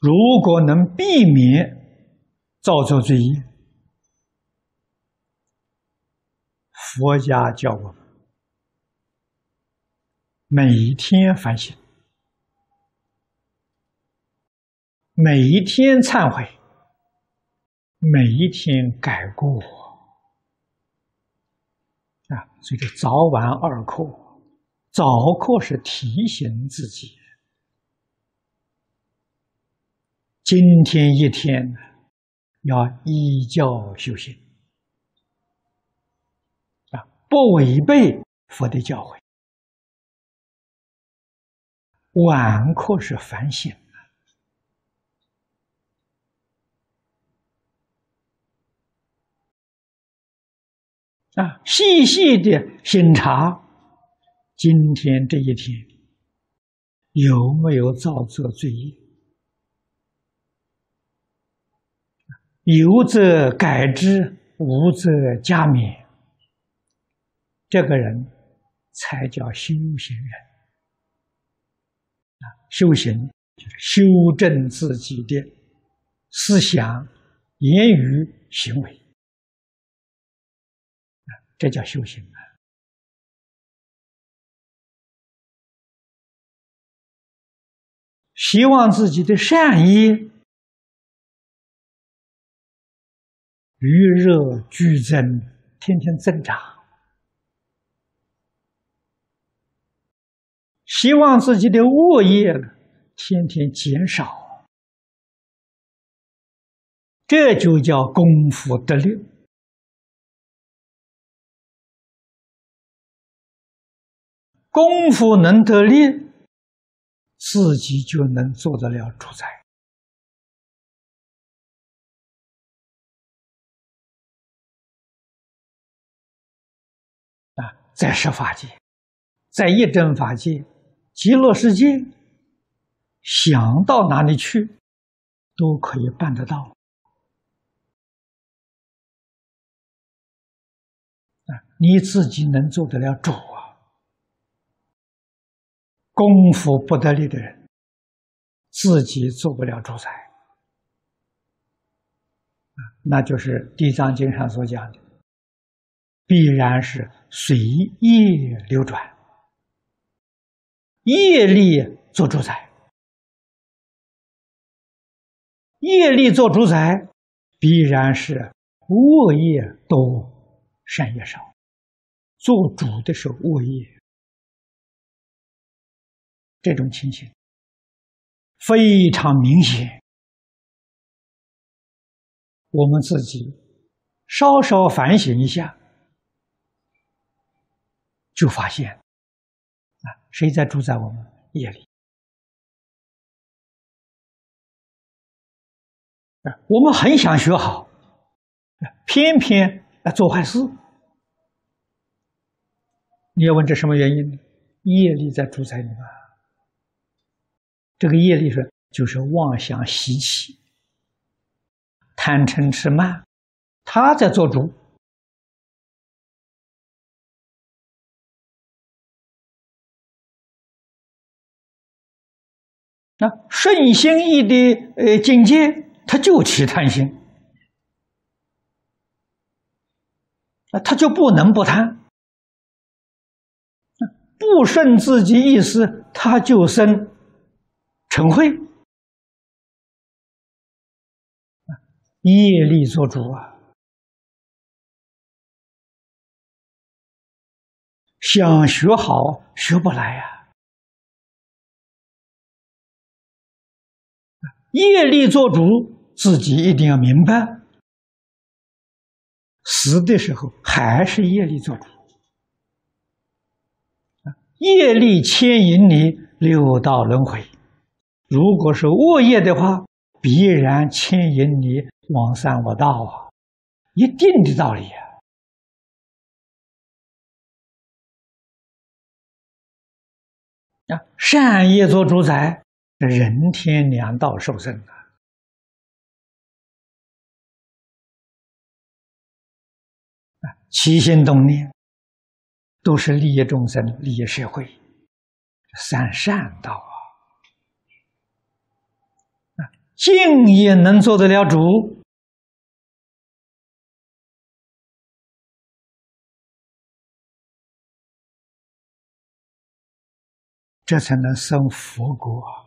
如果能避免造作罪业，佛家教我们每天反省，每一天忏悔，每一天改过啊！所以早晚二课，早课是提醒自己。今天一天要依教修行啊，不违背佛的教诲。晚课是反省啊，细细的审查今天这一天有没有造作罪业。有则改之，无则加勉。这个人才叫修行人啊！修行就是修正自己的思想、言语、行为啊，这叫修行啊！希望自己的善意。余热俱增，天天增长。希望自己的恶业天天减少，这就叫功夫得力。功夫能得力，自己就能做得了主宰。啊在十法界，在一真法界，极乐世界，想到哪里去，都可以办得到。啊，你自己能做得了主啊？功夫不得力的人，自己做不了主宰。那就是《地藏经》上所讲的。必然是随业流转，业力做主宰，业力做主宰，必然是恶业多，善业少。做主的是恶业，这种情形非常明显。我们自己稍稍反省一下。就发现，啊，谁在主宰我们业力？啊，我们很想学好，偏偏啊做坏事。你要问这什么原因？业力在主宰你吧？这个业力是就是妄想习气、贪嗔痴慢，他在做主。那顺心意的呃境界，他就起贪心，啊，他就不能不贪。不顺自己意思，他就生成会，业力做主啊，想学好学不来呀。业力做主，自己一定要明白。死的时候还是业力做主，业力牵引你六道轮回。如果是恶业的话，必然牵引你往三恶道啊，一定的道理啊。啊，善业做主宰。人天两道受生啊，起心动念都是利益众生、利益社会，三善道啊。敬也能做得了主，这才能生佛果。